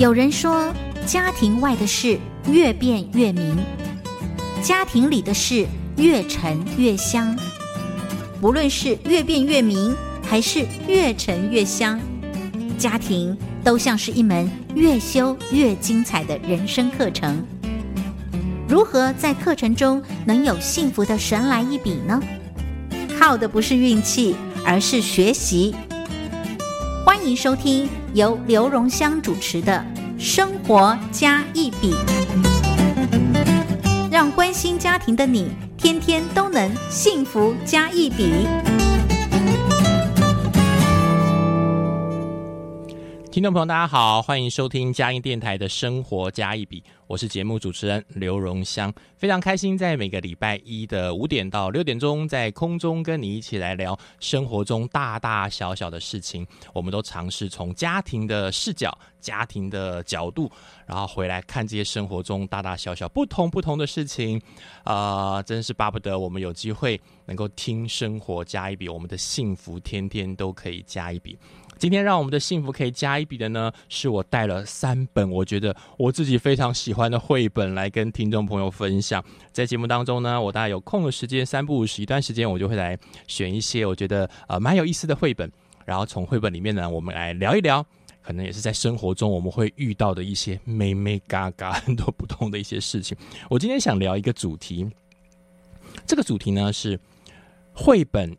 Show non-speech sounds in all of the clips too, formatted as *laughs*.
有人说，家庭外的事越变越明，家庭里的事越沉越香。不论是越变越明，还是越沉越香，家庭都像是一门越修越精彩的人生课程。如何在课程中能有幸福的神来一笔呢？靠的不是运气，而是学习。欢迎收听由刘荣香主持的《生活加一笔》，让关心家庭的你天天都能幸福加一笔。听众朋友，大家好，欢迎收听佳音电台的《生活加一笔》，我是节目主持人刘荣香，非常开心在每个礼拜一的五点到六点钟，在空中跟你一起来聊生活中大大小小的事情。我们都尝试从家庭的视角、家庭的角度，然后回来看这些生活中大大小小不同不同的事情。啊，真是巴不得我们有机会能够听《生活加一笔》，我们的幸福天天都可以加一笔。今天让我们的幸福可以加一笔的呢，是我带了三本我觉得我自己非常喜欢的绘本来跟听众朋友分享。在节目当中呢，我大概有空的时间，三不五时一段时间，我就会来选一些我觉得呃蛮有意思的绘本，然后从绘本里面呢，我们来聊一聊，可能也是在生活中我们会遇到的一些美美嘎嘎很多不同的一些事情。我今天想聊一个主题，这个主题呢是绘本。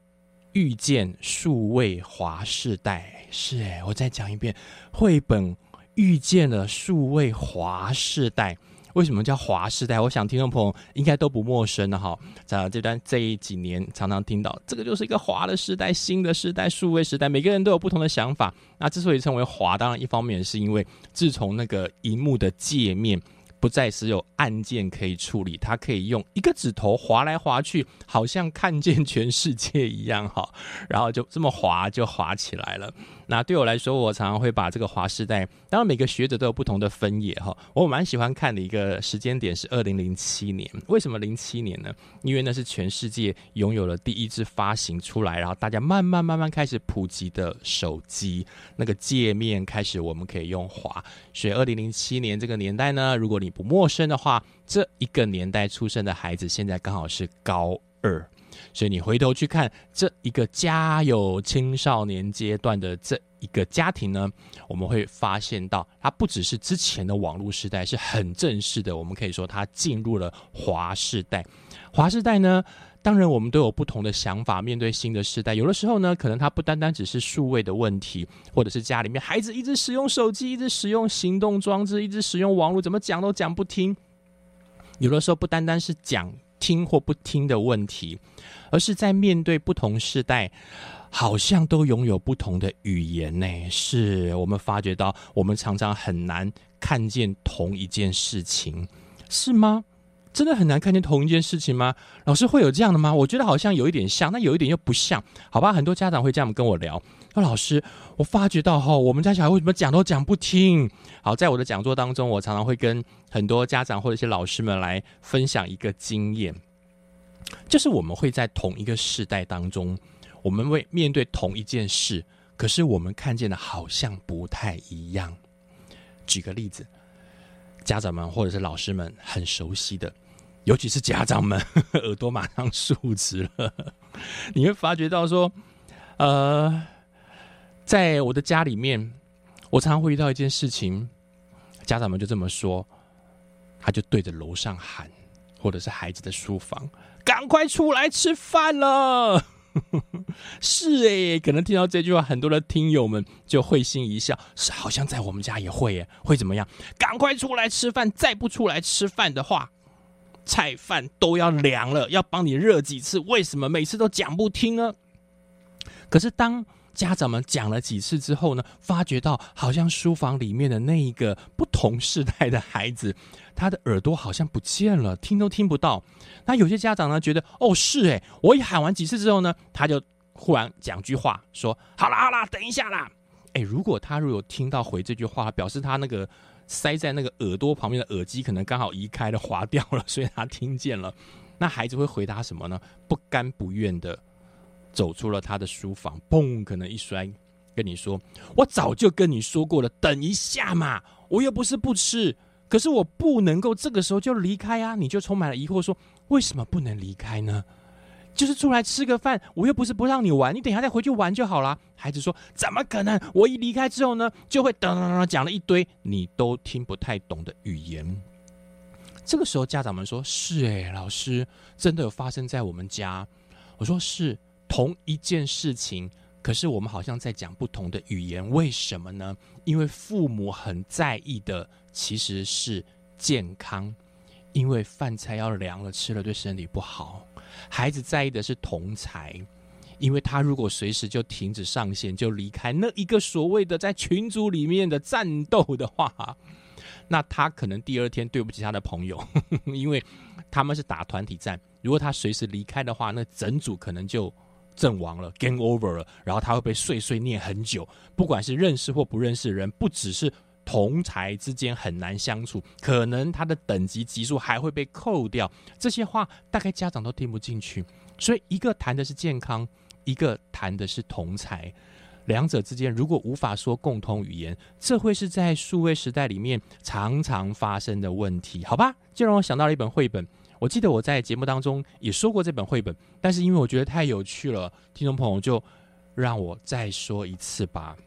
遇见数位华世代是哎，我再讲一遍，绘本遇见了数位华世代。为什么叫华世代？我想听众朋友应该都不陌生的哈。在这段这几年，常常听到这个就是一个华的时代，新的时代，数位时代，每个人都有不同的想法。那之所以称为华，当然一方面是因为自从那个荧幕的界面。不再只有按键可以处理，它可以用一个指头划来划去，好像看见全世界一样哈。然后就这么划就划起来了。那对我来说，我常常会把这个华时代，当然每个学者都有不同的分野哈。我蛮喜欢看的一个时间点是二零零七年。为什么零七年呢？因为那是全世界拥有了第一支发行出来，然后大家慢慢慢慢开始普及的手机，那个界面开始我们可以用滑。所以二零零七年这个年代呢，如果你不陌生的话，这一个年代出生的孩子现在刚好是高二。所以你回头去看这一个家有青少年阶段的这一个家庭呢，我们会发现到它不只是之前的网络时代是很正式的，我们可以说它进入了华世代。华世代呢，当然我们都有不同的想法，面对新的时代，有的时候呢，可能它不单单只是数位的问题，或者是家里面孩子一直使用手机，一直使用行动装置，一直使用网络，怎么讲都讲不听。有的时候不单单是讲。听或不听的问题，而是在面对不同时代，好像都拥有不同的语言呢。是我们发觉到，我们常常很难看见同一件事情，是吗？真的很难看见同一件事情吗？老师会有这样的吗？我觉得好像有一点像，那有一点又不像。好吧，很多家长会这样跟我聊。说老师，我发觉到哈，我们家小孩为什么讲都讲不听？好，在我的讲座当中，我常常会跟很多家长或者一些老师们来分享一个经验，就是我们会在同一个世代当中，我们会面对同一件事，可是我们看见的好像不太一样。举个例子，家长们或者是老师们很熟悉的。尤其是家长们 *laughs* 耳朵马上竖直了，*laughs* 你会发觉到说，呃，在我的家里面，我常常会遇到一件事情，家长们就这么说，他就对着楼上喊，或者是孩子的书房，赶快出来吃饭了。*laughs* 是哎，可能听到这句话，很多的听友们就会心一笑，是好像在我们家也会耶，会怎么样？赶快出来吃饭，再不出来吃饭的话。菜饭都要凉了，要帮你热几次？为什么每次都讲不听呢？可是当家长们讲了几次之后呢，发觉到好像书房里面的那一个不同世代的孩子，他的耳朵好像不见了，听都听不到。那有些家长呢，觉得哦是诶，我一喊完几次之后呢，他就忽然讲句话说：“好啦好啦，等一下啦。”诶，如果他如果听到回这句话，表示他那个。塞在那个耳朵旁边的耳机可能刚好移开了，滑掉了，所以他听见了。*laughs* 那孩子会回答什么呢？不甘不愿的走出了他的书房，嘣，可能一摔跟你说：“我早就跟你说过了，等一下嘛，我又不是不吃，可是我不能够这个时候就离开啊！”你就充满了疑惑，说：“为什么不能离开呢？就是出来吃个饭，我又不是不让你玩，你等下再回去玩就好了。”孩子说：“怎么可能？我一离开之后呢，就会等等等讲了一堆你都听不太懂的语言。”这个时候，家长们说：“是哎，老师，真的有发生在我们家。”我说：“是同一件事情。”可是我们好像在讲不同的语言，为什么呢？因为父母很在意的其实是健康，因为饭菜要凉了，吃了对身体不好。孩子在意的是同才，因为他如果随时就停止上线，就离开那一个所谓的在群组里面的战斗的话，那他可能第二天对不起他的朋友，*laughs* 因为他们是打团体战。如果他随时离开的话，那整组可能就。阵亡了，game over 了，然后他会被碎碎念很久。不管是认识或不认识的人，不只是同才之间很难相处，可能他的等级级数还会被扣掉。这些话大概家长都听不进去。所以一个谈的是健康，一个谈的是同才，两者之间如果无法说共同语言，这会是在数位时代里面常常发生的问题。好吧，就让我想到了一本绘本。我记得我在节目当中也说过这本绘本，但是因为我觉得太有趣了，听众朋友就让我再说一次吧。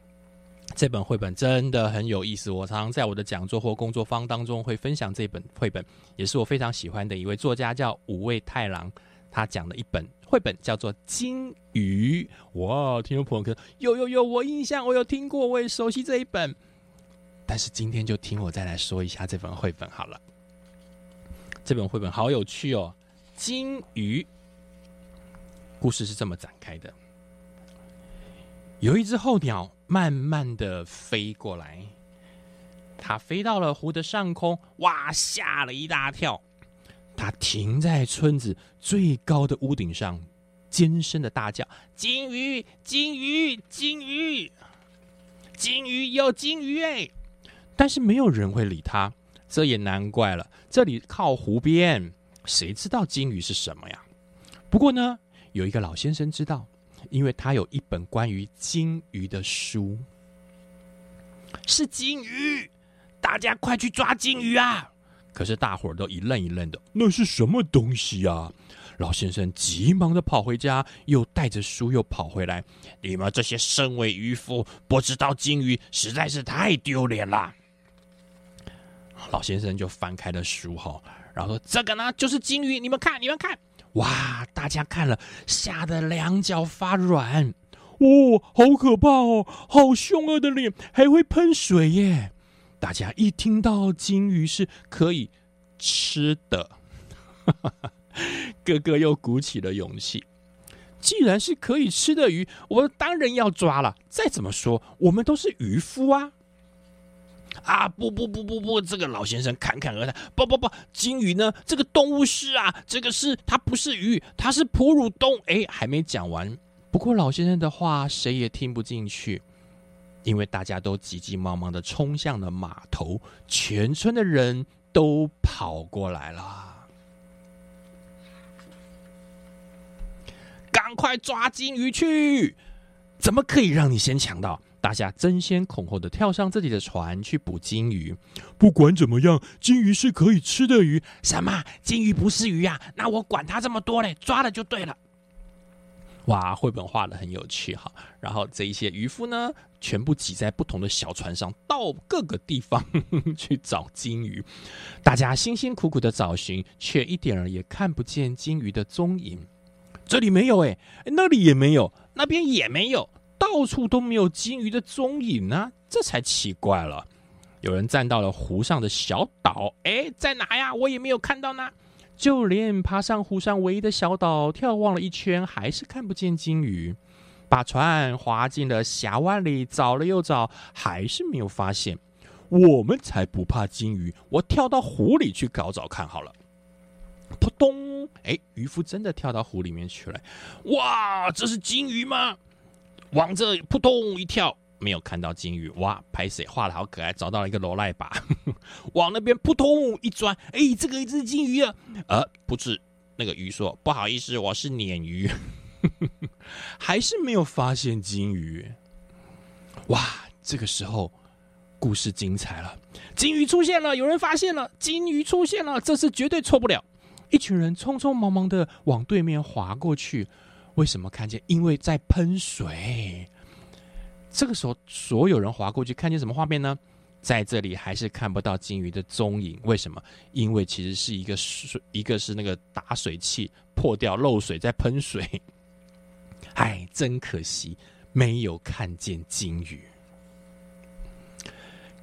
这本绘本真的很有意思，我常常在我的讲座或工作坊当中会分享这本绘本，也是我非常喜欢的一位作家叫五味太郎，他讲的一本绘本叫做《金鱼》。哇，听众朋友可有有有，我印象我有听过，我也熟悉这一本。但是今天就听我再来说一下这本绘本好了。这本绘本好有趣哦，《金鱼》故事是这么展开的：有一只候鸟慢慢的飞过来，它飞到了湖的上空，哇，吓了一大跳。它停在村子最高的屋顶上，尖声的大叫：“金鱼，金鱼，金鱼，金鱼有金鱼！”哎，但是没有人会理它。这也难怪了，这里靠湖边，谁知道金鱼是什么呀？不过呢，有一个老先生知道，因为他有一本关于金鱼的书。是金鱼，大家快去抓金鱼啊！可是大伙儿都一愣一愣的，那是什么东西呀？老先生急忙的跑回家，又带着书又跑回来。你们这些身为渔夫，不知道金鱼实在是太丢脸了。老先生就翻开了书哈，然后说：“这个呢，就是金鱼，你们看，你们看，哇！大家看了，吓得两脚发软。哦，好可怕哦，好凶恶的脸，还会喷水耶！大家一听到金鱼是可以吃的，*laughs* 哥哥又鼓起了勇气。既然是可以吃的鱼，我当然要抓了。再怎么说，我们都是渔夫啊。”啊不不不不不！这个老先生侃侃而谈。不不不，金鱼呢？这个动物是啊，这个是它不是鱼，它是哺乳动物。哎，还没讲完。不过老先生的话谁也听不进去，因为大家都急急忙忙的冲向了码头，全村的人都跑过来了，赶快抓金鱼去！怎么可以让你先抢到？大家争先恐后的跳上自己的船去捕金鱼。不管怎么样，金鱼是可以吃的鱼。什么？金鱼不是鱼啊？那我管它这么多嘞，抓了就对了。哇，绘本画的很有趣哈。然后这一些渔夫呢，全部挤在不同的小船上，到各个地方去找金鱼。大家辛辛苦苦的找寻，却一点儿也看不见金鱼的踪影。这里没有哎，那里也没有，那边也没有。到处都没有金鱼的踪影呢，这才奇怪了。有人站到了湖上的小岛，哎，在哪呀？我也没有看到呢。就连爬上湖上唯一的小岛，眺望了一圈，还是看不见金鱼。把船划进了峡湾里，找了又找，还是没有发现。我们才不怕金鱼，我跳到湖里去找找看好了。扑通！哎，渔夫真的跳到湖里面去了。哇，这是金鱼吗？往这扑通一跳，没有看到金鱼。哇，拍谁画的好可爱，找到了一个罗赖把，*laughs* 往那边扑通一钻，哎，这个一只金鱼啊！呃，不是，那个鱼说不好意思，我是鲶鱼，*laughs* 还是没有发现金鱼。哇，这个时候故事精彩了，金鱼出现了，有人发现了，金鱼出现了，这次绝对错不了。一群人匆匆忙忙的往对面划过去，为什么看见？因为在喷水。这个时候，所有人划过去，看见什么画面呢？在这里还是看不到金鱼的踪影。为什么？因为其实是一个水，一个是那个打水器破掉漏水在喷水。*laughs* 哎，真可惜，没有看见金鱼。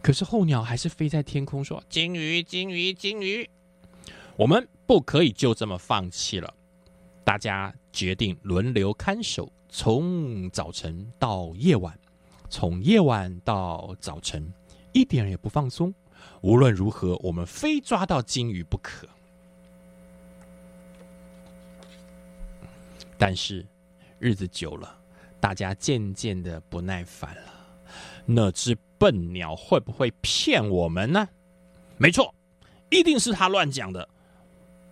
可是候鸟还是飞在天空说：“金鱼，金鱼，金鱼。”我们不可以就这么放弃了。大家决定轮流看守，从早晨到夜晚，从夜晚到早晨，一点也不放松。无论如何，我们非抓到金鱼不可。但是日子久了，大家渐渐的不耐烦了。那只笨鸟会不会骗我们呢？没错，一定是他乱讲的。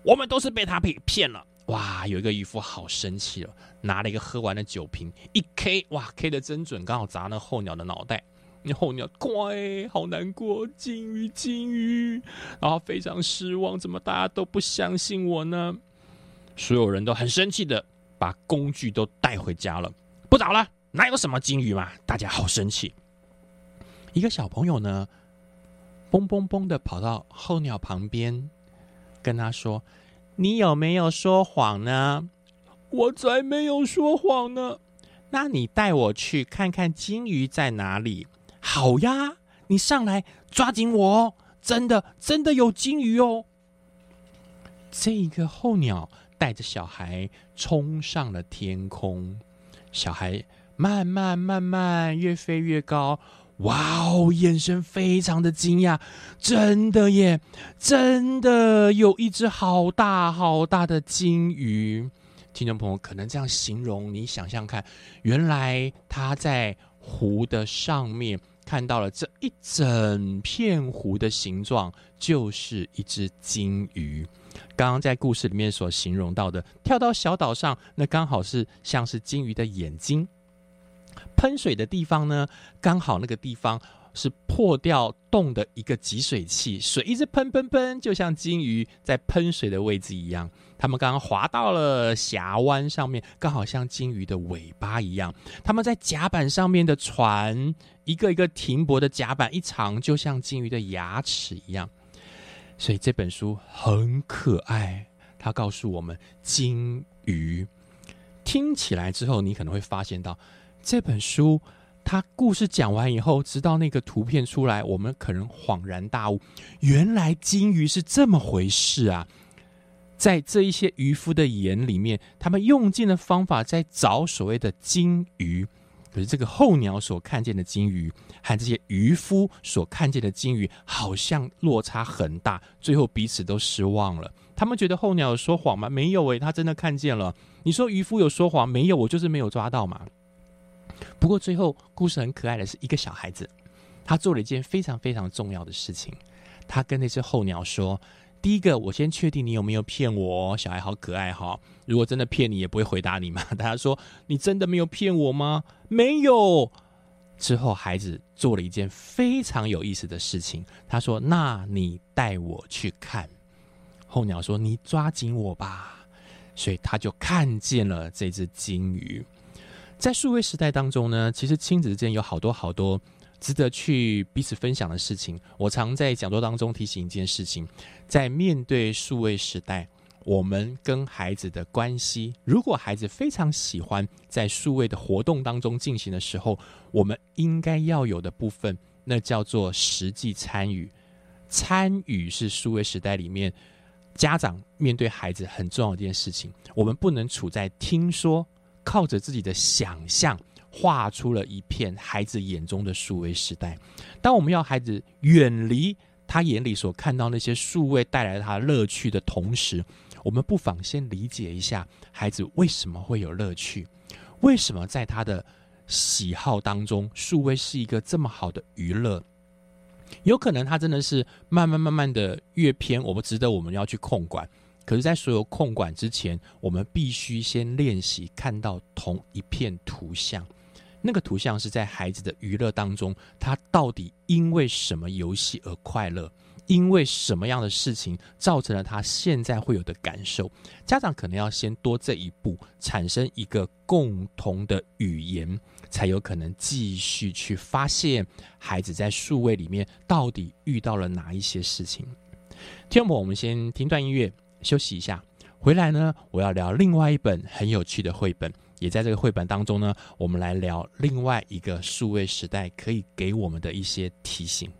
我们都是被他骗骗了，哇！有一个渔夫好生气了，拿了一个喝完的酒瓶，一 K，哇，K 的真准，刚好砸那候鸟的脑袋。那候鸟乖，好难过，金鱼，金鱼，然后非常失望，怎么大家都不相信我呢？所有人都很生气的把工具都带回家了，不找了，哪有什么金鱼嘛？大家好生气。一个小朋友呢，嘣嘣嘣的跑到候鸟旁边，跟他说。你有没有说谎呢？我才没有说谎呢。那你带我去看看金鱼在哪里？好呀，你上来抓紧我哦！真的，真的有金鱼哦。这个候鸟带着小孩冲上了天空，小孩慢慢慢慢越飞越高。哇哦！眼神非常的惊讶，真的耶，真的有一只好大好大的金鱼。听众朋友可能这样形容，你想象看，原来他在湖的上面看到了这一整片湖的形状，就是一只金鱼。刚刚在故事里面所形容到的，跳到小岛上，那刚好是像是金鱼的眼睛。喷水的地方呢，刚好那个地方是破掉洞的一个集水器，水一直喷喷喷，就像金鱼在喷水的位置一样。他们刚刚滑到了峡湾上面，刚好像金鱼的尾巴一样。他们在甲板上面的船，一个一个停泊的甲板一长，就像金鱼的牙齿一样。所以这本书很可爱，它告诉我们金鱼。听起来之后，你可能会发现到。这本书，它故事讲完以后，直到那个图片出来，我们可能恍然大悟，原来金鱼是这么回事啊！在这一些渔夫的眼里面，他们用尽了方法在找所谓的金鱼，可是这个候鸟所看见的金鱼和这些渔夫所看见的金鱼，好像落差很大，最后彼此都失望了。他们觉得候鸟有说谎吗？没有诶，他真的看见了。你说渔夫有说谎没有？我就是没有抓到嘛。不过最后故事很可爱的是一个小孩子，他做了一件非常非常重要的事情。他跟那只候鸟说：“第一个，我先确定你有没有骗我。”小孩好可爱哈！如果真的骗你，也不会回答你嘛。*laughs* 大家说：“你真的没有骗我吗？”没有。之后孩子做了一件非常有意思的事情。他说：“那你带我去看。”候鸟说：“你抓紧我吧。”所以他就看见了这只金鱼。在数位时代当中呢，其实亲子之间有好多好多值得去彼此分享的事情。我常在讲座当中提醒一件事情：在面对数位时代，我们跟孩子的关系，如果孩子非常喜欢在数位的活动当中进行的时候，我们应该要有的部分，那叫做实际参与。参与是数位时代里面家长面对孩子很重要的一件事情。我们不能处在听说。靠着自己的想象，画出了一片孩子眼中的数位时代。当我们要孩子远离他眼里所看到那些数位带来他乐趣的同时，我们不妨先理解一下孩子为什么会有乐趣，为什么在他的喜好当中，数位是一个这么好的娱乐。有可能他真的是慢慢慢慢的越偏，我们值得我们要去控管。可是，在所有控管之前，我们必须先练习看到同一片图像。那个图像是在孩子的娱乐当中，他到底因为什么游戏而快乐？因为什么样的事情造成了他现在会有的感受？家长可能要先多这一步，产生一个共同的语言，才有可能继续去发现孩子在数位里面到底遇到了哪一些事情。听众朋友，我们先听段音乐休息一下，回来呢，我要聊另外一本很有趣的绘本，也在这个绘本当中呢，我们来聊另外一个数位时代可以给我们的一些提醒。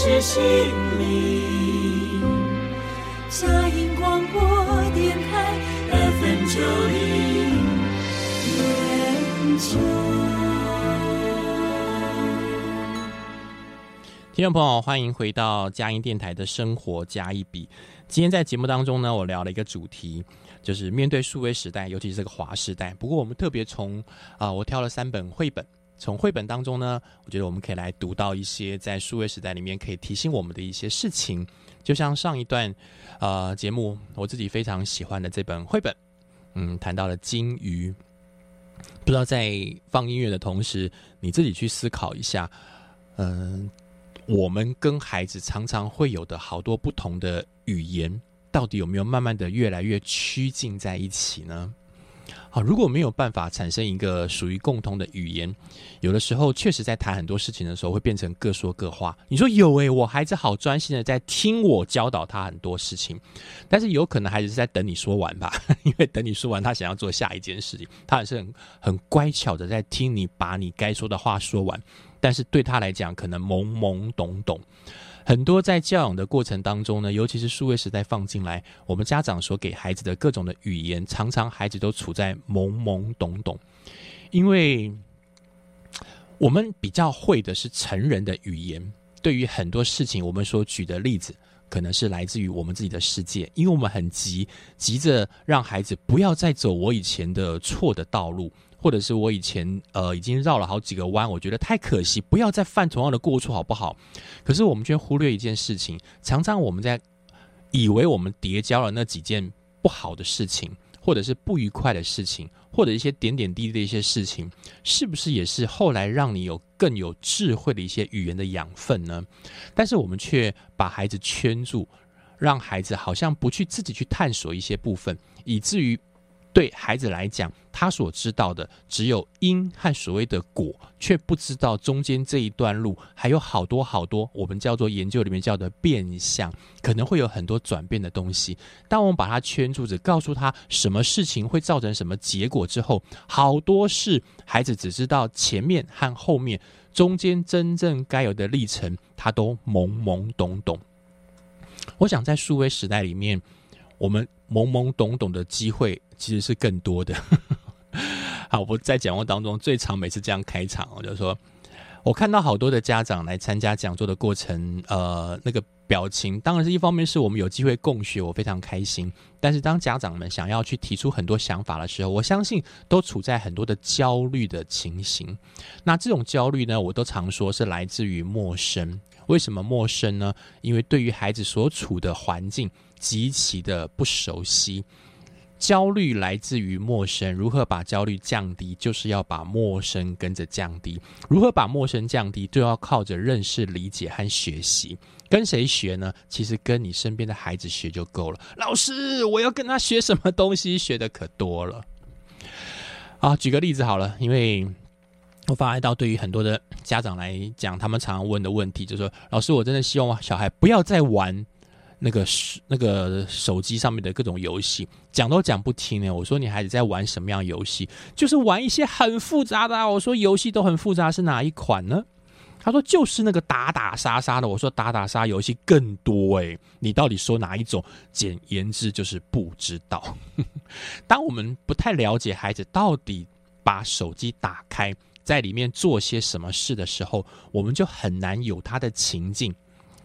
是心灵。嘉音广播电台 FM 九零点九。听众朋友，欢迎回到佳音电台的生活加一笔。今天在节目当中呢，我聊了一个主题，就是面对数位时代，尤其是这个华时代。不过我们特别从啊、我挑了三本绘本。从绘本当中呢，我觉得我们可以来读到一些在数位时代里面可以提醒我们的一些事情。就像上一段呃节目，我自己非常喜欢的这本绘本，嗯，谈到了金鱼。不知道在放音乐的同时，你自己去思考一下，嗯、我们跟孩子常常会有的好多不同的语言，到底有没有慢慢的越来越趋近在一起呢？好，如果没有办法产生一个属于共同的语言，有的时候确实在谈很多事情的时候，会变成各说各话。你说有诶、我孩子好专心的在听我教导他很多事情，但是有可能孩子是在等你说完吧，*laughs* 因为等你说完，他想要做下一件事情，他还是很很乖巧的在听你把你该说的话说完，但是对他来讲，可能懵懵懂懂。很多在教养的过程当中呢，尤其是数位时代放进来，我们家长所给孩子的各种的语言，常常孩子都处在懵懵懂懂，因为我们比较会的是成人的语言，对于很多事情，我们所举的例子。可能是来自于我们自己的世界，因为我们很急，急着让孩子不要再走我以前的错的道路，或者是我以前呃已经绕了好几个弯，我觉得太可惜，不要再犯同样的过错，好不好？可是我们却忽略一件事情，常常我们在以为我们叠加了那几件不好的事情，或者是不愉快的事情，或者一些点点滴滴的一些事情，是不是也是后来让你有更有智慧的一些语言的养分呢？但是我们却把孩子圈住，让孩子好像不去自己去探索一些部分，以至于对孩子来讲，他所知道的只有因和所谓的果，却不知道中间这一段路还有好多好多我们叫做研究里面叫的变相，可能会有很多转变的东西。当我们把它圈住，只告诉他什么事情会造成什么结果之后，好多事孩子只知道前面和后面，中间真正该有的历程，他都懵懵懂懂。我想在数位时代里面，我们懵懵懂懂的机会其实是更多的。*laughs* 好，我在讲话当中最常每次这样开场，我就说，我看到好多的家长来参加讲座的过程，呃，那个表情，当然是一方面是我们有机会共学，我非常开心。但是当家长们想要去提出很多想法的时候，我相信都处在很多的焦虑的情形。那这种焦虑呢，我都常说是来自于陌生。为什么陌生呢？因为对于孩子所处的环境极其的不熟悉。焦虑来自于陌生，如何把焦虑降低？就是要把陌生跟着降低。如何把陌生降低？就要靠着认识、理解和学习。跟谁学呢？其实跟你身边的孩子学就够了。老师，我要跟他学什么东西？学的可多了。啊，举个例子好了，因为我发现到对于很多的家长来讲，他们常常问的问题就是说：老师，我真的希望小孩不要再玩。那个那个手机上面的各种游戏，讲都讲不听呢。我说你孩子在玩什么样游戏？就是玩一些很复杂的、啊。我说游戏都很复杂，是哪一款呢？他说就是那个打打杀杀的。我说打打杀游戏更多诶、你到底说哪一种？简言之就是不知道。*laughs* 当我们不太了解孩子到底把手机打开，在里面做些什么事的时候，我们就很难有他的情境。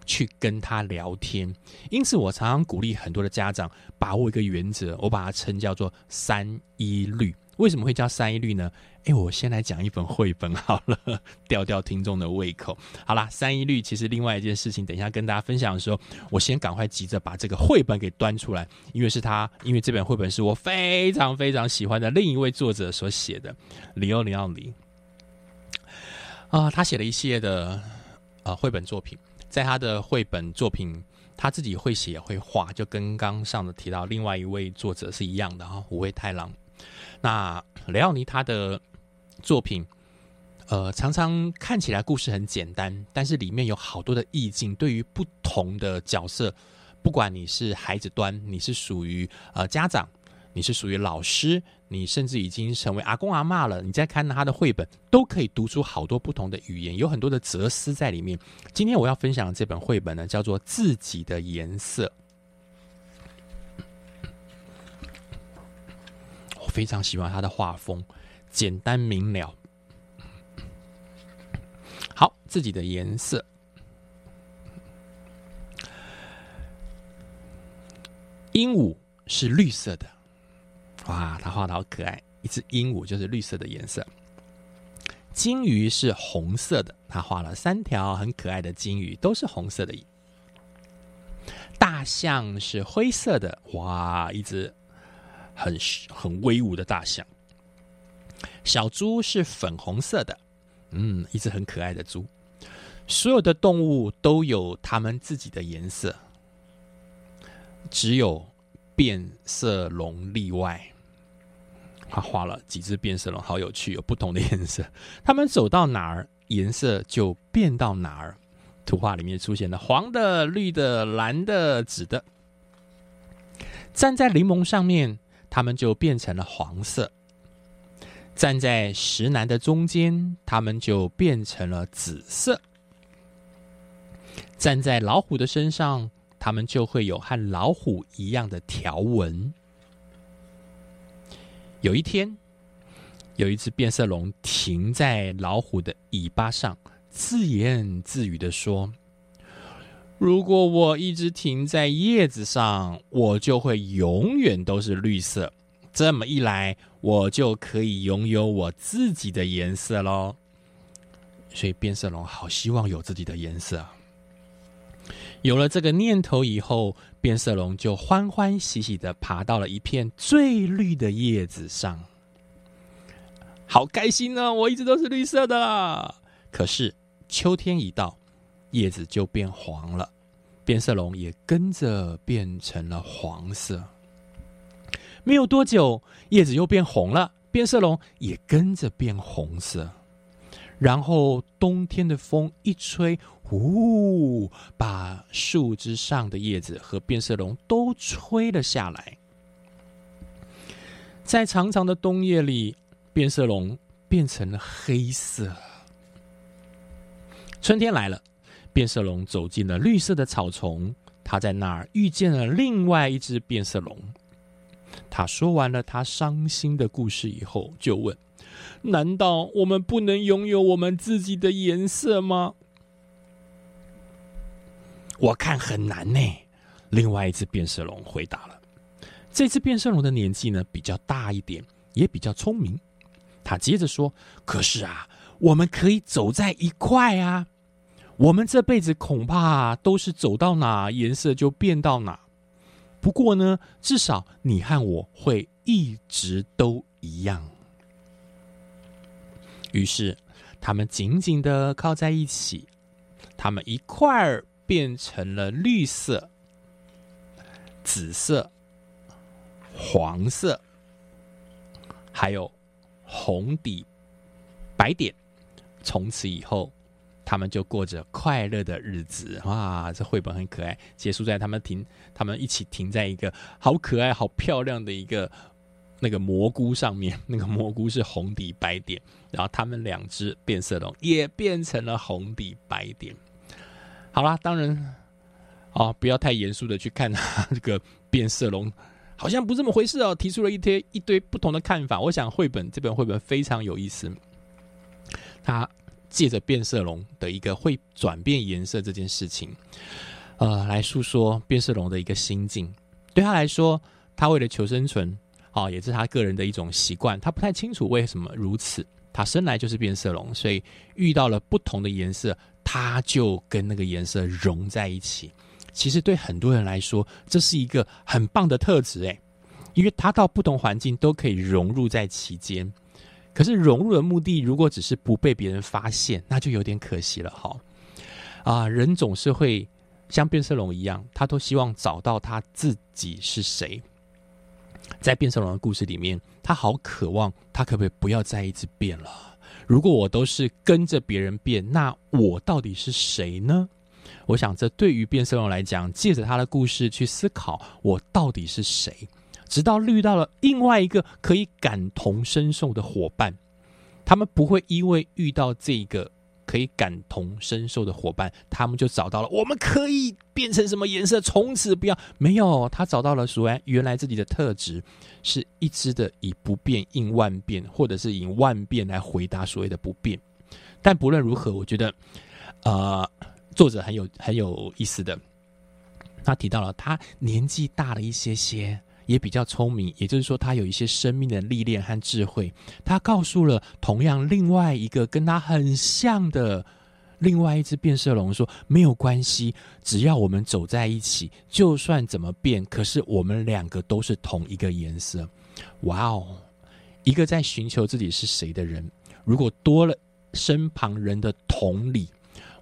去跟他聊天，因此我常常鼓励很多的家长把握一个原则，我把它称叫做三一律。为什么会叫三一律呢？诶，我先来讲一本绘本好了，*laughs* 吊吊听众的胃口。好啦，三一律其实另外一件事情，等一下跟大家分享的时候，我先赶快急着把这个绘本给端出来，因为是他，因为这本绘本是我非常非常喜欢的另一位作者所写的，里奥里奥里啊，他写了一系列的呃绘本作品。在他的绘本作品，他自己会写会画，就跟刚上的提到另外一位作者是一样的哈，五味太郎。那雷奥尼他的作品，呃，常常看起来故事很简单，但是里面有好多的意境，对于不同的角色，不管你是孩子端，你是属于呃家长，你是属于老师，你甚至已经成为阿公阿妈了，你在看他的绘本，都可以读出好多不同的语言，有很多的哲思在里面。今天我要分享的这本绘本呢，叫做《自己的颜色》。*coughs* 我非常喜欢他的画风，简单明了。好，自己的颜色。鹦鹉是绿色的，哇，他画的好可爱！一只鹦鹉就是绿色的颜色。金鱼是红色的，他画了三条很可爱的金鱼，都是红色的。大象是灰色的，哇，一只很很威武的大象。小猪是粉红色的，嗯，一只很可爱的猪。所有的动物都有它们自己的颜色。只有变色龙例外，他画了几只变色龙，好有趣，有不同的颜色。他们走到哪儿，颜色就变到哪儿。图画里面出现了黄的、绿的、蓝的、紫的。站在柠檬上面，他们就变成了黄色；站在石楠的中间，他们就变成了紫色；站在老虎的身上。他们就会有和老虎一样的条纹。有一天，有一只变色龙停在老虎的尾巴上，自言自语的说：“如果我一直停在叶子上，我就会永远都是绿色。这么一来，我就可以拥有我自己的颜色喽。”所以，变色龙好希望有自己的颜色。有了这个念头以后，变色龙就欢欢喜喜的爬到了一片最绿的叶子上。好开心呢！我一直都是绿色的。可是秋天一到，叶子就变黄了，变色龙也跟着变成了黄色。没有多久，叶子又变红了，变色龙也跟着变红色。然后冬天的风一吹。呜！把树枝上的叶子和变色龙都吹了下来。在长长的冬夜里，变色龙变成了黑色。春天来了，变色龙走进了绿色的草丛。他在那儿遇见了另外一只变色龙。他说完了他伤心的故事以后，就问：“难道我们不能拥有我们自己的颜色吗？”我看很难呢。另外一只变色龙回答了。这只变色龙的年纪呢比较大一点，也比较聪明。他接着说：“可是啊，我们可以走在一块啊。我们这辈子恐怕都是走到哪颜色就变到哪。不过呢，至少你和我会一直都一样。”于是，他们紧紧的靠在一起，他们一块儿。变成了绿色、紫色、黄色，还有红底白点。从此以后，他们就过着快乐的日子。哇，这绘本很可爱。结束在他们停，他们一起停在一个好可爱、好漂亮的一个那个蘑菇上面。*laughs* 那个蘑菇是红底白点，然后他们两只变色龙也变成了红底白点。好啦，当然，啊，不要太严肃的去看他这个变色龙，好像不这么回事哦。提出了一堆一堆不同的看法。我想绘本这本绘本非常有意思，他借着变色龙的一个会转变颜色这件事情，呃，来诉说变色龙的一个心境。对他来说，他为了求生存，啊，也是他个人的一种习惯。他不太清楚为什么如此。他生来就是变色龙，所以遇到了不同的颜色。它就跟那个颜色融在一起。其实对很多人来说，这是一个很棒的特质诶，因为它到不同环境都可以融入在其间。可是融入的目的，如果只是不被别人发现，那就有点可惜了哈。啊，人总是会像变色龙一样，他都希望找到他自己是谁。在变色龙的故事里面，他好渴望，他可不可以不要再一直变了？如果我都是跟着别人变，那我到底是谁呢？我想，这对于变色龙来讲，借着他的故事去思考，我到底是谁直到遇到了另外一个可以感同身受的伙伴，他们不会因为遇到这个可以感同身受的伙伴，他们就找到了我们可以变成什么颜色，从此不要没有。他找到了所谓原来自己的特质，是一直的以不变应万变，或者是以万变来回答所谓的不变。但不论如何，我觉得，呃，作者很有很有意思的，他提到了他年纪大了一些些。也比较聪明，也就是说，他有一些生命的历练和智慧。他告诉了同样另外一个跟他很像的另外一只变色龙说：“没有关系，只要我们走在一起，就算怎么变，可是我们两个都是同一个颜色。”哇哦！一个在寻求自己是谁的人，如果多了身旁人的同理，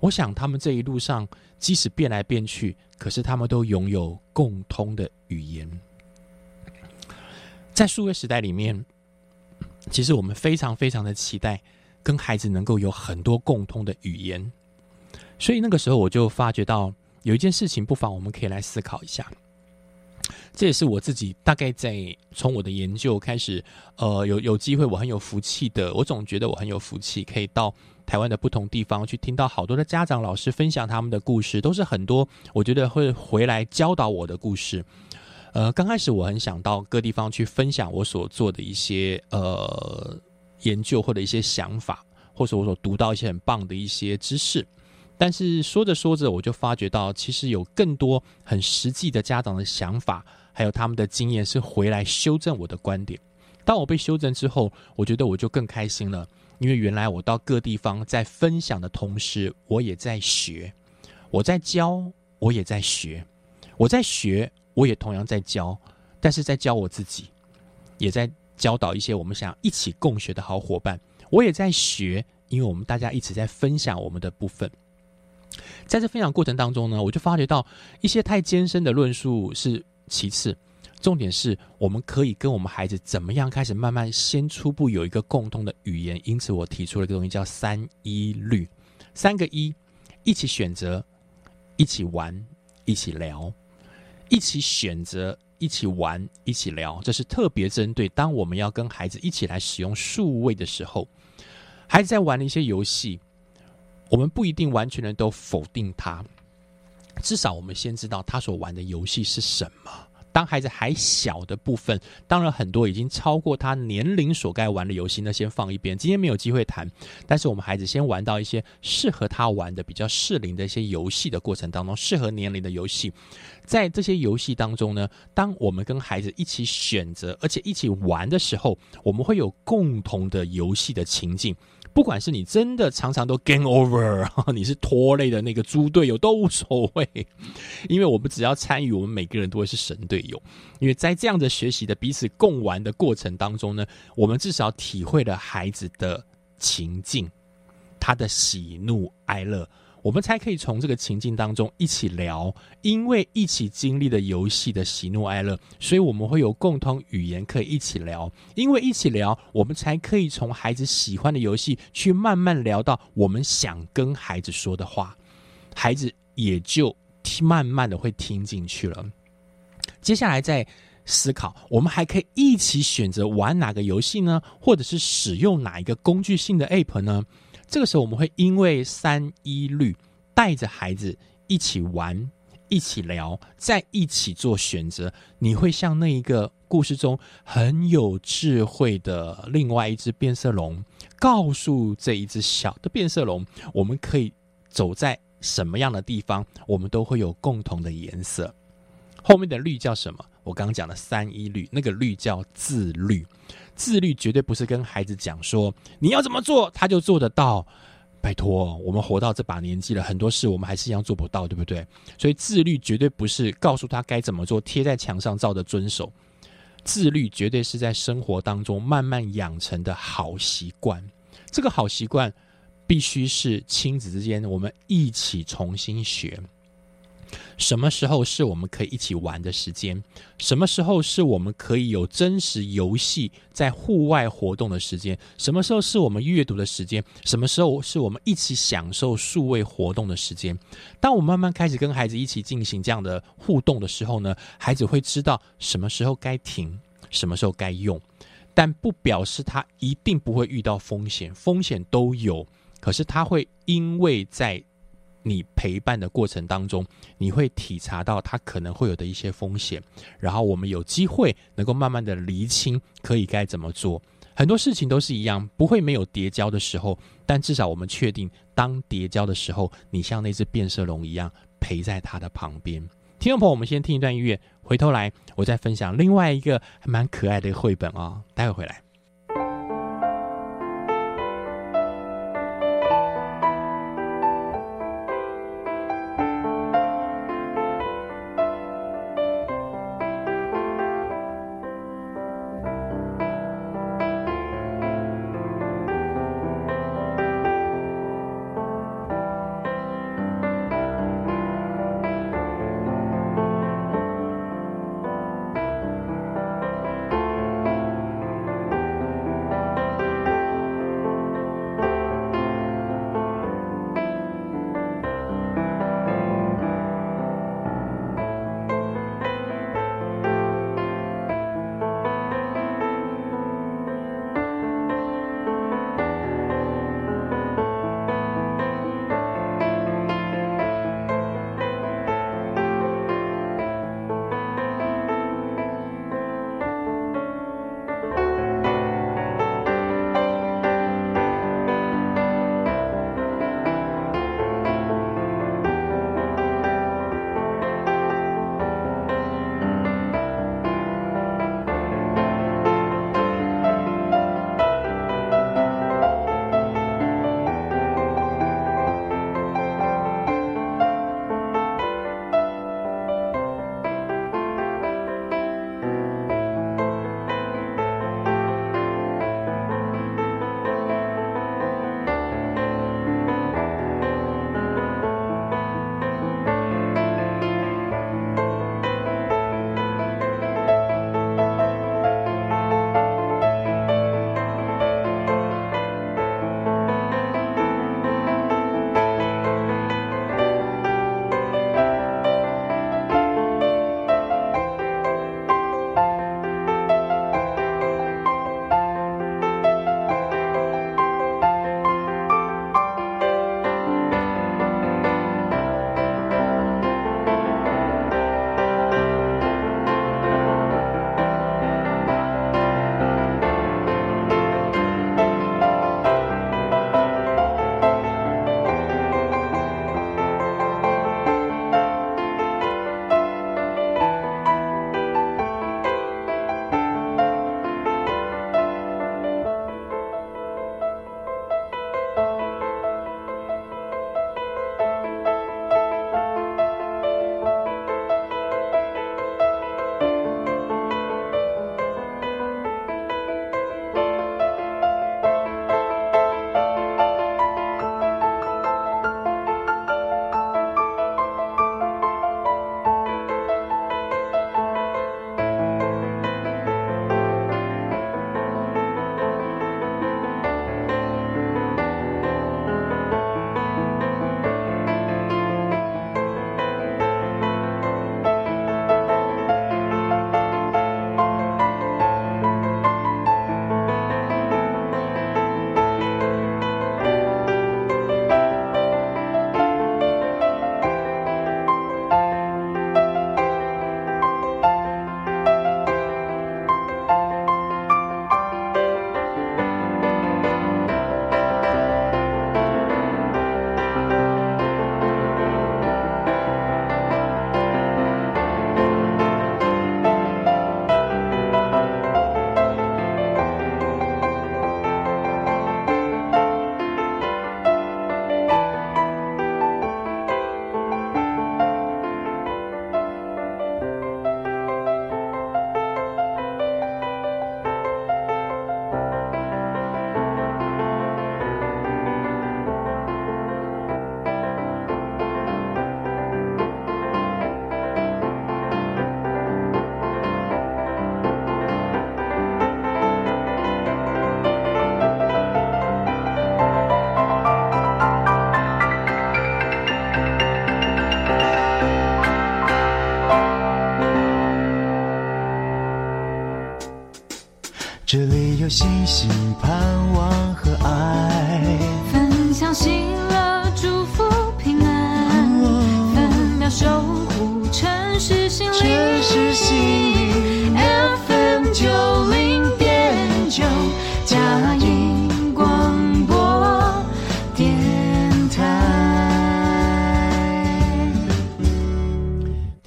我想他们这一路上即使变来变去，可是他们都拥有共通的语言。在数位时代里面，其实我们非常非常的期待跟孩子能够有很多共通的语言，所以那个时候我就发觉到有一件事情，不妨我们可以来思考一下。这也是我自己大概在从我的研究开始，呃，有有机会，我很有福气的，我总觉得我很有福气，可以到台湾的不同地方去听到好多的家长老师分享他们的故事，都是很多我觉得会回来教导我的故事。呃，刚开始我很想到各地方去分享我所做的一些呃研究或者一些想法，或者我所读到一些很棒的一些知识。但是说着说着，我就发觉到，其实有更多很实际的家长的想法，还有他们的经验，是回来修正我的观点。当我被修正之后，我觉得我就更开心了，因为原来我到各地方在分享的同时，我也在学，我在教，我也在学，我在学。我也同样在教，但是在教我自己，也在教导一些我们想一起共学的好伙伴。我也在学，因为我们大家一直在分享我们的部分。在这分享过程当中呢，我就发觉到一些太艰深的论述是其次，重点是我们可以跟我们孩子怎么样开始慢慢先初步有一个共通的语言。因此，我提出了一个东西叫三一律，三个一：一起选择，一起玩，一起聊。一起选择，一起玩，一起聊，这是特别针对当我们要跟孩子一起来使用数位的时候，孩子在玩的一些游戏，我们不一定完全的都否定他，至少我们先知道他所玩的游戏是什么。当孩子还小的部分，当然很多已经超过他年龄所该玩的游戏，那先放一边。今天没有机会谈，但是我们孩子先玩到一些适合他玩的、比较适龄的一些游戏的过程当中，适合年龄的游戏，在这些游戏当中呢，当我们跟孩子一起选择，而且一起玩的时候，我们会有共同的游戏的情境。不管是你真的常常都 game over，*laughs* 你是拖累的那个猪队友都无所谓，*laughs* 因为我们只要参与，我们每个人都会是神队友。因为在这样的学习的彼此共玩的过程当中呢，我们至少体会了孩子的情境，他的喜怒哀乐。我们才可以从这个情境当中一起聊，因为一起经历的游戏的喜怒哀乐，所以我们会有共同语言可以一起聊。因为一起聊，我们才可以从孩子喜欢的游戏去慢慢聊到我们想跟孩子说的话，孩子也就慢慢的会听进去了。接下来再思考，我们还可以一起选择玩哪个游戏呢？或者是使用哪一个工具性的 App 呢？这个时候，我们会因为三一律带着孩子一起玩、一起聊，在一起做选择。你会像那一个故事中很有智慧的另外一只变色龙，告诉这一只小的变色龙，我们可以走在什么样的地方，我们都会有共同的颜色。后面的律叫什么？我刚刚讲的三一律，那个律叫自律。自律绝对不是跟孩子讲说你要怎么做他就做得到，拜托，我们活到这把年纪了，很多事我们还是一样做不到，对不对？所以自律绝对不是告诉他该怎么做，贴在墙上照着遵守。自律绝对是在生活当中慢慢养成的好习惯。这个好习惯必须是亲子之间我们一起重新学。什么时候是我们可以一起玩的时间？什么时候是我们可以有真实游戏在户外活动的时间？什么时候是我们阅读的时间？什么时候是我们一起享受数位活动的时间？当我慢慢开始跟孩子一起进行这样的互动的时候呢，孩子会知道什么时候该停，什么时候该用，但不表示他一定不会遇到风险，风险都有。可是他会因为在你陪伴的过程当中，你会体察到他可能会有的一些风险，然后我们有机会能够慢慢的厘清可以该怎么做。很多事情都是一样，不会没有叠交的时候，但至少我们确定，当叠交的时候，你像那只变色龙一样陪在他的旁边。听众朋友，我们先听一段音乐，回头来我再分享另外一个还蛮可爱的绘本啊，待会回来。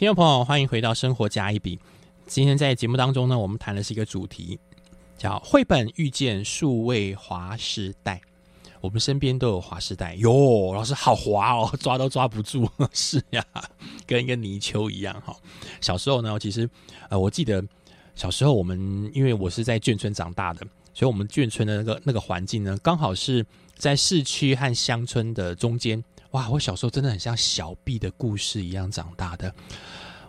听众朋友，欢迎回到《生活加一笔》。今天在节目当中呢，我们谈的是一个主题，叫“绘本遇见数位华时代”。我们身边都有华时代哟，老师好滑哦，*laughs* 抓都抓不住。是呀，跟一个泥鳅一样哈。小时候呢，其实呃，我记得小时候我们因为我是在眷村长大的，所以我们眷村的那个那个环境呢，刚好是在市区和乡村的中间。哇，我小时候真的很像小毕的故事一样长大的。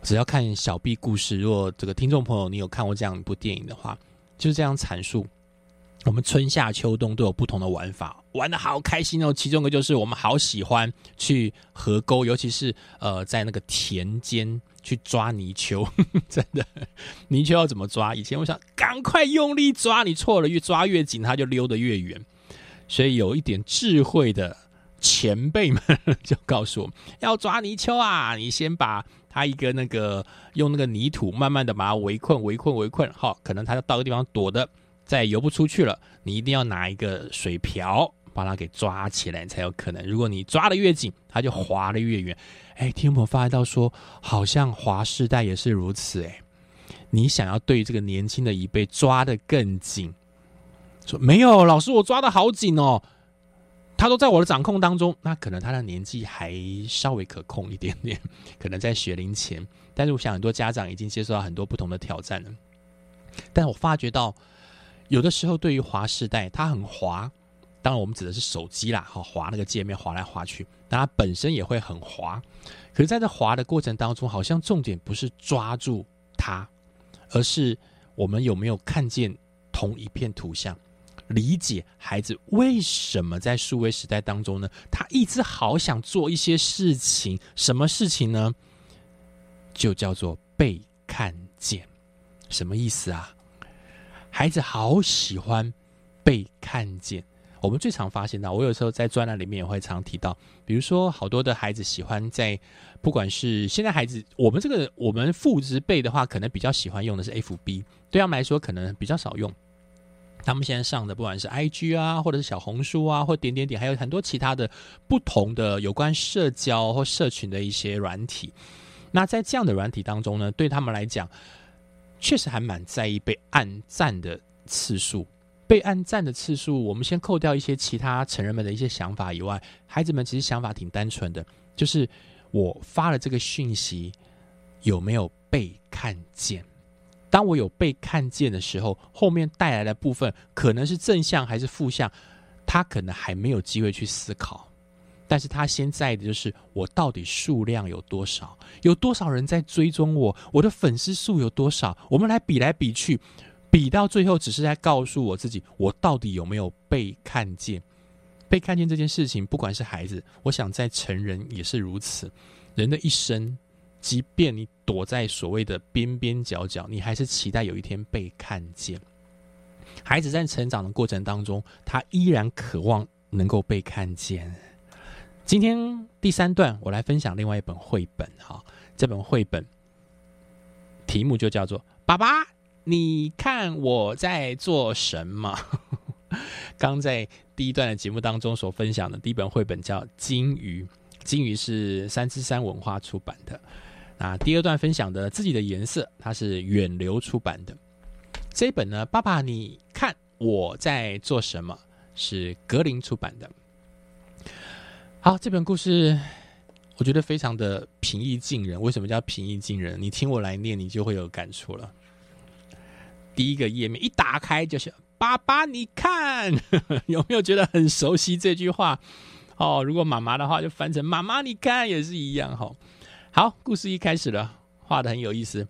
只要看小毕故事，如果这个听众朋友你有看过这样一部电影的话，就是这样阐述。我们春夏秋冬都有不同的玩法，玩的好开心哦。其中一个就是我们好喜欢去河沟，尤其是呃在那个田间去抓泥鳅。*laughs* 真的，泥鳅要怎么抓？以前我想赶快用力抓，你错了，越抓越紧，它就溜得越远。所以有一点智慧的。前辈们就告诉我们要抓泥鳅啊，你先把它一个那个用那个泥土慢慢的把它围困、围困、围困，好，可能它到个地方躲的，再游不出去了，你一定要拿一个水瓢把它给抓起来才有可能。如果你抓的越紧，它就滑的越远。哎，听我发现到说，好像华世代也是如此。哎，你想要对这个年轻的一辈抓的更紧，说没有，老师我抓的好紧哦。他都在我的掌控当中，那可能他的年纪还稍微可控一点点，可能在学龄前。但是我想很多家长已经接受到很多不同的挑战了。但我发觉到，有的时候对于滑世代，它很滑，当然我们指的是手机啦，哈，滑那个界面滑来滑去，但它本身也会很滑。可是在这滑的过程当中，好像重点不是抓住它，而是我们有没有看见同一片图像。理解孩子为什么在数位时代当中呢？他一直好想做一些事情，什么事情呢？就叫做被看见。什么意思啊？孩子好喜欢被看见。我们最常发现到，我有时候在专栏里面也会常提到，比如说好多的孩子喜欢在，不管是现在孩子，我们这个我们父执辈的话，可能比较喜欢用的是 FB，对他们来说可能比较少用。他们现在上的不管是 IG 啊，或者是小红书啊，或点点点，还有很多其他的不同的有关社交或社群的一些软体。那在这样的软体当中呢，对他们来讲，确实还蛮在意被按赞的次数。被按赞的次数，我们先扣掉一些其他成人们的一些想法以外，孩子们其实想法挺单纯的，就是我发了这个讯息有没有被看见。当我有被看见的时候，后面带来的部分可能是正向还是负向，他可能还没有机会去思考。但是他现在的就是我到底数量有多少，有多少人在追踪我，我的粉丝数有多少？我们来比来比去，比到最后只是在告诉我自己，我到底有没有被看见？被看见这件事情，不管是孩子，我想在成人也是如此。人的一生。即便你躲在所谓的边边角角，你还是期待有一天被看见。孩子在成长的过程当中，他依然渴望能够被看见。今天第三段，我来分享另外一本绘本。哈，这本绘本题目就叫做《爸爸，你看我在做什么》。*laughs* 刚在第一段的节目当中所分享的第一本绘本叫《金鱼》，金鱼是三之三文化出版的。那第二段分享的自己的颜色，它是远流出版的。这一本呢，爸爸你看我在做什么？是格林出版的。好，这本故事我觉得非常的平易近人。为什么叫平易近人？你听我来念，你就会有感触了。第一个页面一打开就是“爸爸你看”，*laughs* 有没有觉得很熟悉这句话？哦，如果妈妈的话就翻成“妈妈你看”也是一样哈。好，故事一开始了，画的很有意思。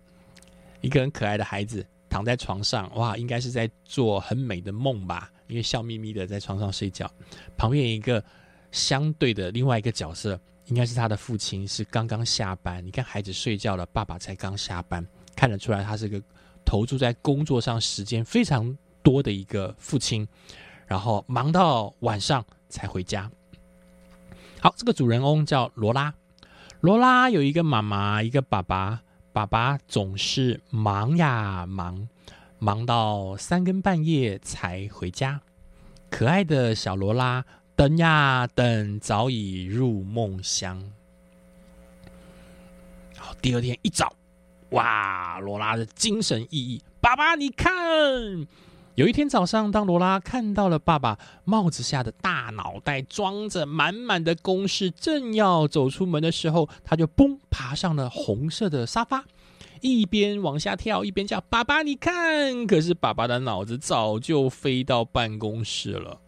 一个很可爱的孩子躺在床上，哇，应该是在做很美的梦吧，因为笑眯眯的在床上睡觉。旁边一个相对的另外一个角色，应该是他的父亲，是刚刚下班。你看孩子睡觉了，爸爸才刚下班，看得出来他是个投注在工作上时间非常多的一个父亲，然后忙到晚上才回家。好，这个主人翁叫罗拉。罗拉有一个妈妈，一个爸爸。爸爸总是忙呀忙，忙到三更半夜才回家。可爱的小罗拉等呀等，早已入梦乡。好，第二天一早，哇，罗拉的精神奕奕。爸爸，你看，有一天早上，当罗拉看到了爸爸帽子下的大脑袋装着满满的公式，正要走出门的时候，他就嘣爬上了红色的沙发。一边往下跳，一边叫：“爸爸，你看！”可是爸爸的脑子早就飞到办公室了。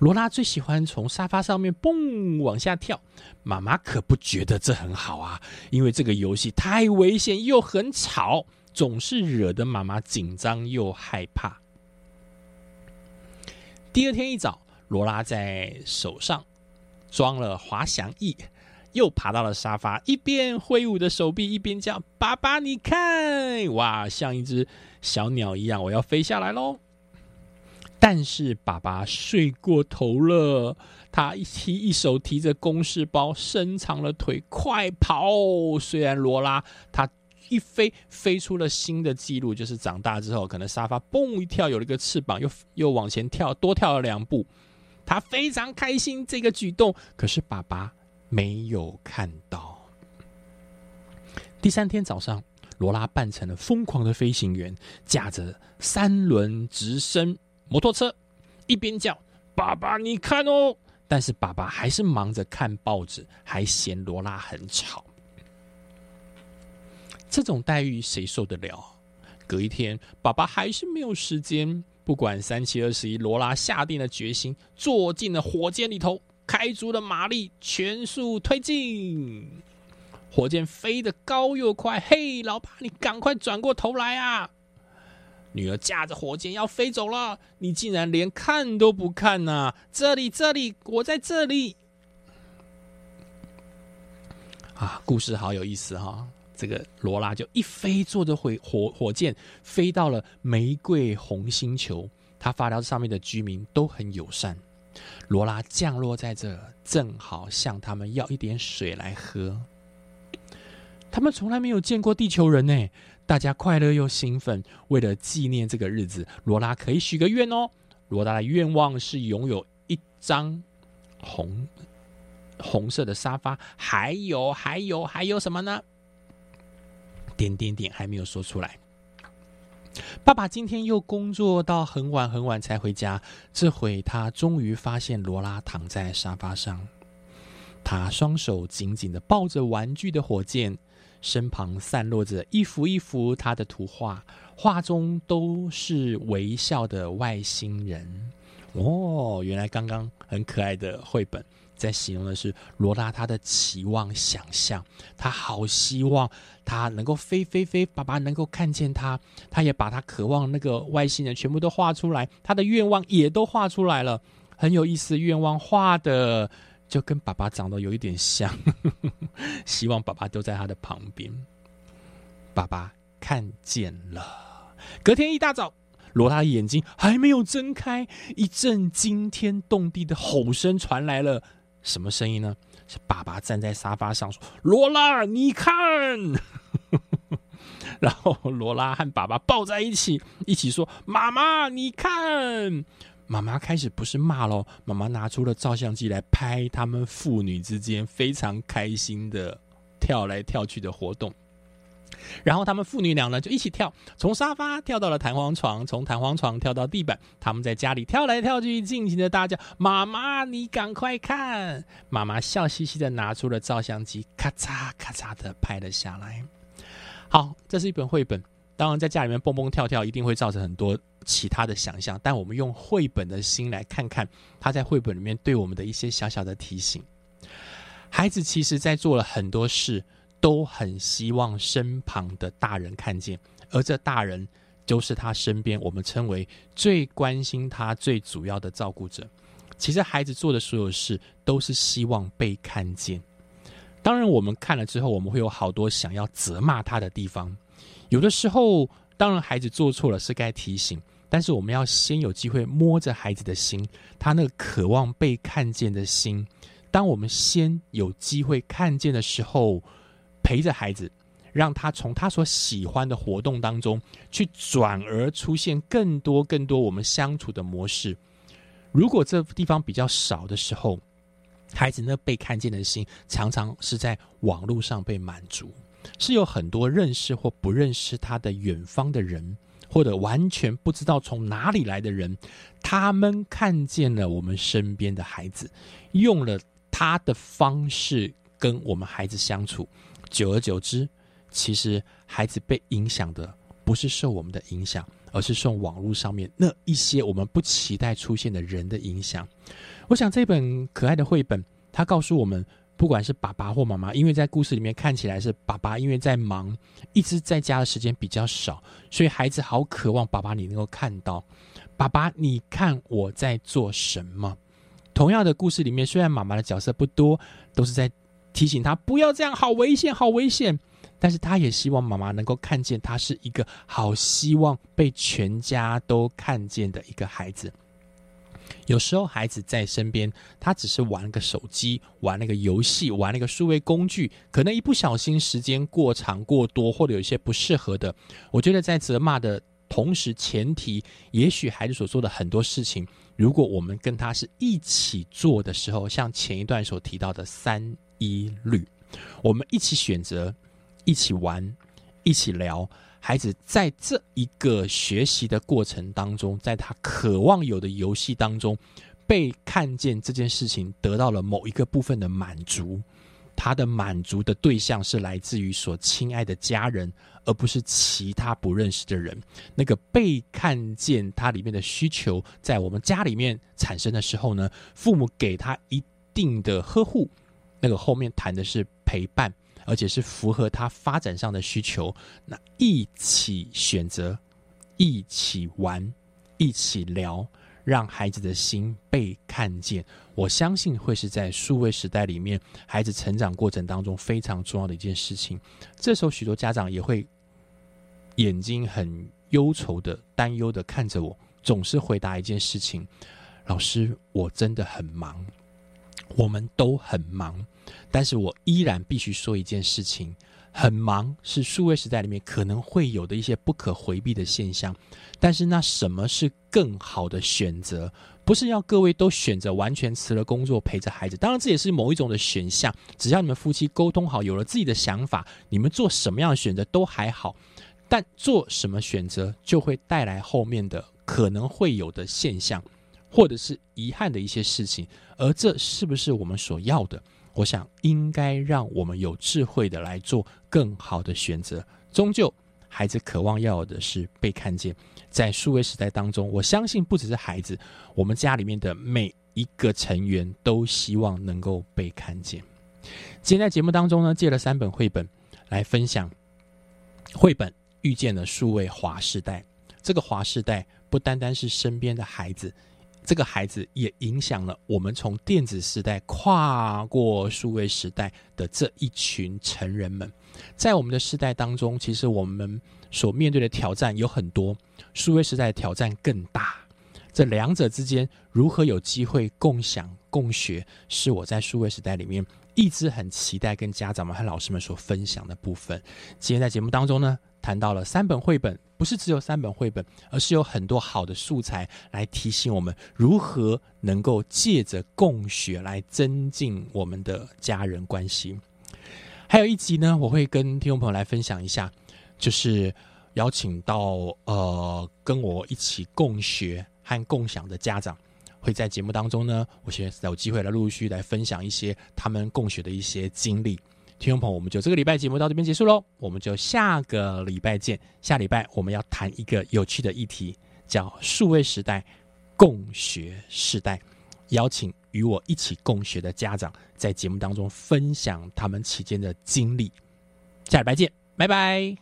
罗拉最喜欢从沙发上面蹦往下跳，妈妈可不觉得这很好啊，因为这个游戏太危险又很吵，总是惹得妈妈紧张又害怕。第二天一早，罗拉在手上装了滑翔翼。又爬到了沙发，一边挥舞着手臂，一边叫：“爸爸，你看，哇，像一只小鸟一样，我要飞下来喽！”但是爸爸睡过头了，他一提一手提着公事包，伸长了腿，快跑！虽然罗拉他一飞飞出了新的记录，就是长大之后，可能沙发嘣一跳有了一个翅膀，又又往前跳，多跳了两步，他非常开心这个举动。可是爸爸。没有看到。第三天早上，罗拉扮成了疯狂的飞行员，驾着三轮直升摩托车，一边叫“爸爸，你看哦”，但是爸爸还是忙着看报纸，还嫌罗拉很吵。这种待遇谁受得了？隔一天，爸爸还是没有时间，不管三七二十一，罗拉下定了决心，坐进了火箭里头。开足了马力，全速推进，火箭飞得高又快。嘿，老爸，你赶快转过头来啊！女儿驾着火箭要飞走了，你竟然连看都不看呐！这里，这里，我在这里。啊，故事好有意思哈！这个罗拉就一飞，坐着火火火箭飞到了玫瑰红星球，他发条上面的居民都很友善。罗拉降落在这，正好向他们要一点水来喝。他们从来没有见过地球人呢，大家快乐又兴奋。为了纪念这个日子，罗拉可以许个愿哦。罗拉的愿望是拥有一张红红色的沙发，还有还有还有什么呢？点点点，还没有说出来。爸爸今天又工作到很晚很晚才回家。这回他终于发现罗拉躺在沙发上，他双手紧紧的抱着玩具的火箭，身旁散落着一幅一幅他的图画，画中都是微笑的外星人。哦，原来刚刚很可爱的绘本。在形容的是罗拉，他的期望、想象，他好希望他能够飞飞飞，爸爸能够看见他，他也把他渴望那个外星人全部都画出来，他的愿望也都画出来了，很有意思。愿望画的就跟爸爸长得有一点像，*laughs* 希望爸爸都在他的旁边。爸爸看见了，隔天一大早，罗拉的眼睛还没有睁开，一阵惊天动地的吼声传来了。什么声音呢？是爸爸站在沙发上说：“罗拉，你看。*laughs* ”然后罗拉和爸爸抱在一起，一起说：“妈妈，你看。”妈妈开始不是骂咯，妈妈拿出了照相机来拍他们父女之间非常开心的跳来跳去的活动。然后他们父女俩呢就一起跳，从沙发跳到了弹簧床，从弹簧床跳到地板。他们在家里跳来跳去，尽情的大叫：“妈妈，你赶快看！”妈妈笑嘻嘻的拿出了照相机，咔嚓咔嚓的拍了下来。好，这是一本绘本。当然，在家里面蹦蹦跳跳，一定会造成很多其他的想象。但我们用绘本的心来看看，他在绘本里面对我们的一些小小的提醒。孩子其实在做了很多事。都很希望身旁的大人看见，而这大人就是他身边我们称为最关心他、最主要的照顾者。其实孩子做的所有事都是希望被看见。当然，我们看了之后，我们会有好多想要责骂他的地方。有的时候，当然孩子做错了是该提醒，但是我们要先有机会摸着孩子的心，他那个渴望被看见的心。当我们先有机会看见的时候。陪着孩子，让他从他所喜欢的活动当中去转而出现更多更多我们相处的模式。如果这地方比较少的时候，孩子那被看见的心，常常是在网络上被满足，是有很多认识或不认识他的远方的人，或者完全不知道从哪里来的人，他们看见了我们身边的孩子，用了他的方式跟我们孩子相处，久而久之，其实孩子被影响的不是受我们的影响，而是受网络上面那一些我们不期待出现的人的影响。我想这本可爱的绘本，它告诉我们，不管是爸爸或妈妈，因为在故事里面看起来是爸爸，因为在忙，一直在家的时间比较少，所以孩子好渴望爸爸你能够看到，爸爸你看我在做什么。同样的故事里面，虽然妈妈的角色不多，都是在提醒他不要这样，好危险，好危险。但是他也希望妈妈能够看见他是一个好，希望被全家都看见的一个孩子。有时候孩子在身边，他只是玩个手机，玩那个游戏，玩那个数位工具，可能一不小心时间过长过多，或者有一些不适合的。我觉得在责骂的同时，前提也许孩子所做的很多事情，如果我们跟他是一起做的时候，像前一段所提到的三一律，我们一起选择，一起玩，一起聊。孩子在这一个学习的过程当中，在他渴望有的游戏当中，被看见这件事情得到了某一个部分的满足。他的满足的对象是来自于所亲爱的家人，而不是其他不认识的人。那个被看见他里面的需求，在我们家里面产生的时候呢，父母给他一定的呵护。那个后面谈的是陪伴。而且是符合他发展上的需求，那一起选择，一起玩，一起聊，让孩子的心被看见。我相信会是在数位时代里面，孩子成长过程当中非常重要的一件事情。这时候，许多家长也会眼睛很忧愁的、担忧的看着我，总是回答一件事情：“老师，我真的很忙，我们都很忙。”但是我依然必须说一件事情：很忙是数位时代里面可能会有的一些不可回避的现象。但是那什么是更好的选择？不是要各位都选择完全辞了工作陪着孩子。当然这也是某一种的选项。只要你们夫妻沟通好，有了自己的想法，你们做什么样的选择都还好。但做什么选择就会带来后面的可能会有的现象，或者是遗憾的一些事情。而这是不是我们所要的？我想应该让我们有智慧的来做更好的选择。终究，孩子渴望要的是被看见。在数位时代当中，我相信不只是孩子，我们家里面的每一个成员都希望能够被看见。今天在节目当中呢，借了三本绘本来分享。绘本遇见了数位华世代，这个华世代不单单是身边的孩子。这个孩子也影响了我们从电子时代跨过数位时代的这一群成人们。在我们的时代当中，其实我们所面对的挑战有很多，数位时代的挑战更大。这两者之间如何有机会共享共学，是我在数位时代里面一直很期待跟家长们和老师们所分享的部分。今天在节目当中呢。谈到了三本绘本，不是只有三本绘本，而是有很多好的素材来提醒我们如何能够借着共学来增进我们的家人关系。还有一集呢，我会跟听众朋友来分享一下，就是邀请到呃跟我一起共学和共享的家长，会在节目当中呢，我先有机会来陆陆续续来分享一些他们共学的一些经历。听众朋友，我们就这个礼拜节目到这边结束喽，我们就下个礼拜见。下礼拜我们要谈一个有趣的议题，叫数位时代共学时代，邀请与我一起共学的家长在节目当中分享他们期间的经历。下礼拜见，拜拜。